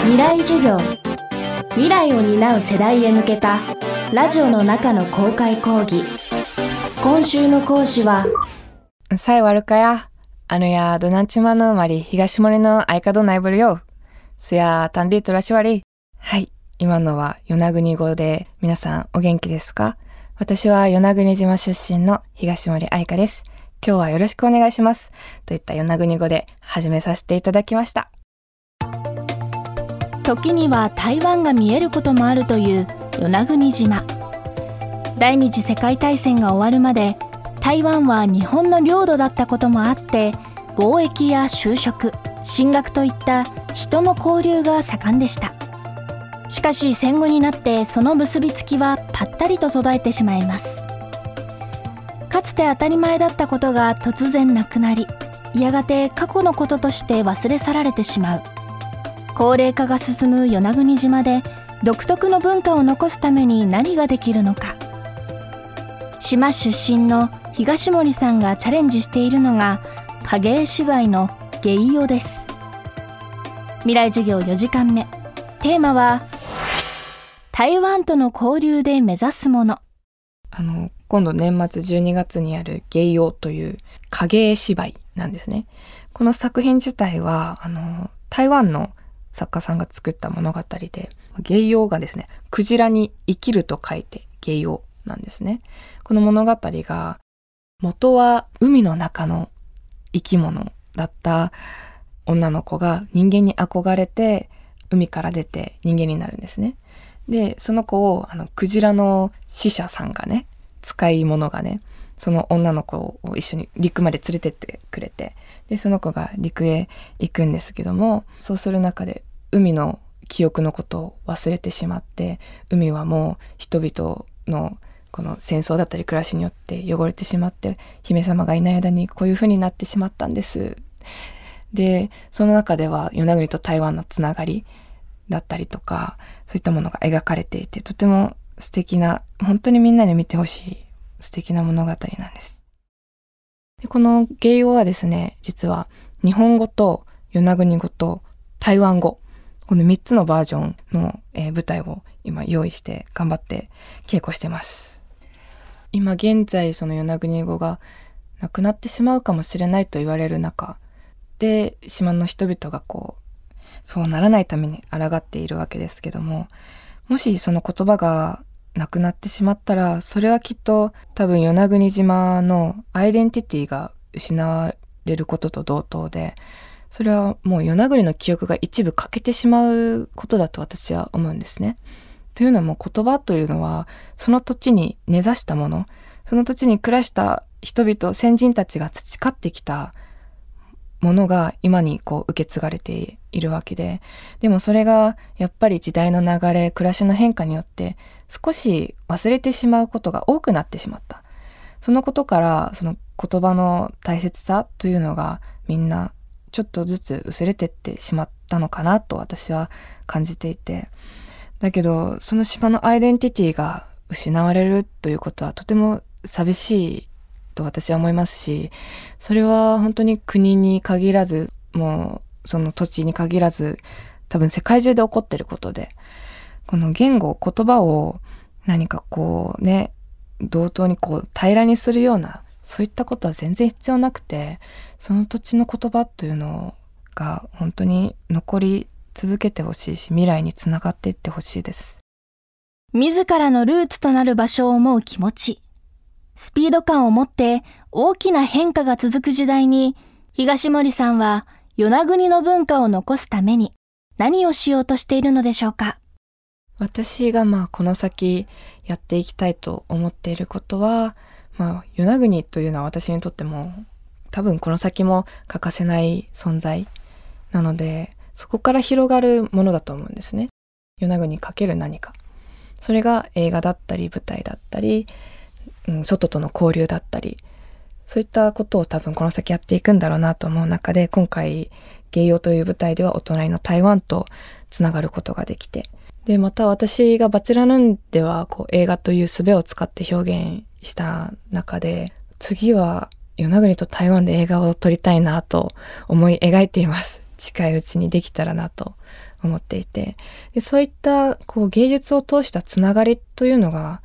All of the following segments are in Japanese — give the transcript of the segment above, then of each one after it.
未来授業。未来を担う世代へ向けたラジオの中の公開講義。今週の講師はさえ悪かや。あのやどなんちまのまり東森の相方ないぶるよ。すやたんでとらしわり。はい。今のは与那国語で皆さんお元気ですか？私は与那国島出身の東森愛香です。今日はよろしくお願いします。といった与那国語で始めさせていただきました。時には台湾が見えることもあるという与那国島。第二次世界大戦が終わるまで台湾は日本の領土だったこともあって貿易や就職、進学といった人の交流が盛んでした。しかし戦後になってその結びつきはぱったりと途絶えてしまいますかつて当たり前だったことが突然なくなりやがて過去のこととして忘れ去られてしまう高齢化が進む与那国島で独特の文化を残すために何ができるのか。島出身の東森さんがチャレンジしているのが影絵芝居の芸用です。未来授業4時間目。テーマは台湾との交流で目指すもの。あの今度年末12月にある芸用という影絵芝居なんですね。この作品自体はあの台湾の作家さんが作った物語で芸用がですねクジラに生きると書いて芸用なんですね。この物語が元は海の中の生き物だった女の子が人間に憧れて海から出て人間になるんですね。で、その子を、あの、クジラの死者さんがね、使い物がね、その女の子を一緒に陸まで連れてってくれて、で、その子が陸へ行くんですけども、そうする中で海の記憶のことを忘れてしまって、海はもう人々のこの戦争だったり暮らしによって汚れてしまって、姫様がいない間にこういう風になってしまったんです。で、その中では与那国と台湾のつながりだったりとか、そういったものが描かれていて、とても素敵な、本当にみんなに見てほしい素敵な物語なんです。でこの芸用はですね、実は日本語と与那国語と台湾語、この3つのバージョンの、えー、舞台を今用意して頑張って稽古してます。今現在その与那国語がなくなってしまうかもしれないと言われる中で島の人々がこうそうならないために抗っているわけですけども、もしその言葉がなくなってしまったら、それはきっと多分与那国島のアイデンティティが失われることと同等で、それはもう与那国の記憶が一部欠けてしまうことだと私は思うんですね。というのも言葉というのはその土地に根ざしたもの、その土地に暮らした人々、先人たちが培ってきたものが今にこう受け継がれているわけで、でもそれがやっぱり時代の流れ、暮らしの変化によって少し忘れてしまうことが多くなってしまった。そのことからその言葉の大切さというのがみんなちょっとずつ薄れてってしまったのかなと私は感じていて。だけどその島のアイデンティティが失われるということはとても寂しいと私は思いますし、それは本当に国に限らず、もうその土地に限らず、多分世界中で起こってることで、この言語、言葉を何かこうね、同等にこう平らにするような、そういったことは全然必要なくて、その土地の言葉というのが本当に残り続けてほしいし、未来につながっていってほしいです。自らのルーツとなる場所を思う気持ち。スピード感を持って大きな変化が続く時代に、東森さんは与那国の文化を残すために何をしようとしているのでしょうか？私がまあこの先やっていきたいと思っていることは、まあ与那国というのは私にとっても多分この先も欠かせない存在なので、そこから広がるものだと思うんですね。与那国かける何か。それが映画だったり舞台だったり、うん、外との交流だったり、そういったことを多分この先やっていくんだろうなと思う中で、今回、芸用という舞台ではお隣の台湾とつながることができて、で、また私がバチラヌンではこう映画という術を使って表現した中で、次は与那国と台湾で映画を撮りたいなと思い描いています。近いうちにできたらなと思っていてでそういったこう芸術を通したつながりというのが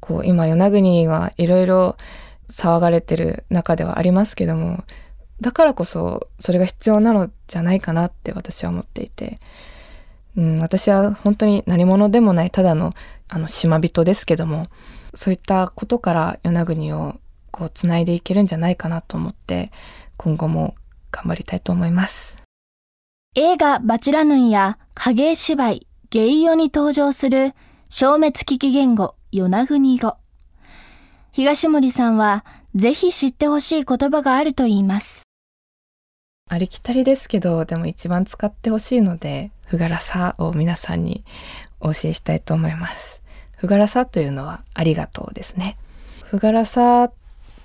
こう今与那国はいろいろ騒がれてる中ではありますけどもだからこそそれが必要なのじゃないかなって私は思っていて、うん、私は本当に何者でもないただのあの島人ですけどもそういったことから与那国をこうつないでいけるんじゃないかなと思って今後も頑張りたいと思います。映画バチラヌンや影絵芝居ゲイヨに登場する消滅危機言語与那国語。東森さんはぜひ知ってほしい言葉があると言います。ありきたりですけど、でも一番使ってほしいので、ふがらさを皆さんにお教えしたいと思います。ふがらさというのはありがとうですね。ふがらさっ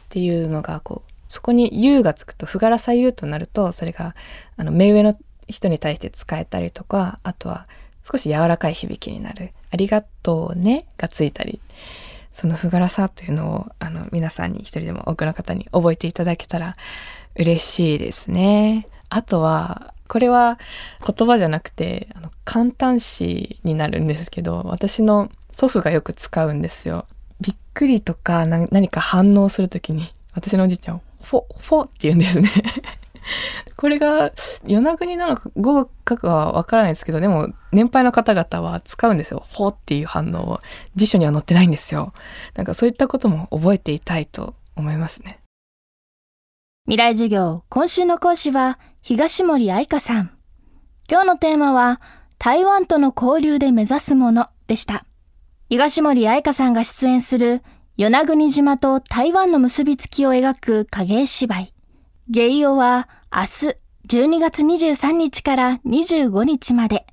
ていうのがこう、そこに U がつくと、ふがらさ U となると、それがあの目上の人に対して使えたりとか、あとは少し柔らかい響きになる、ありがとうねがついたり、そのふがらさというのを、あの、皆さんに一人でも多くの方に覚えていただけたら嬉しいですね。あとは、これは言葉じゃなくて、あの、簡単詞になるんですけど、私の祖父がよく使うんですよ。びっくりとか何か反応するときに、私のおじいちゃん、フォ、フォって言うんですね これが与那国なのか語かはわからないですけど、でも年配の方々は使うんですよ。ほっていう反応を。辞書には載ってないんですよ。なんかそういったことも覚えていたいと思いますね。未来授業、今週の講師は東森愛香さん。今日のテーマは台湾との交流で目指すものでした。東森愛香さんが出演する与那国島と台湾の結びつきを描く影絵芝居。ゲイオは明日12月23日から25日まで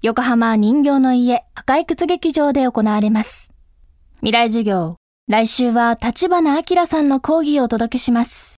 横浜人形の家赤い靴劇場で行われます。未来授業、来週は立花明さんの講義をお届けします。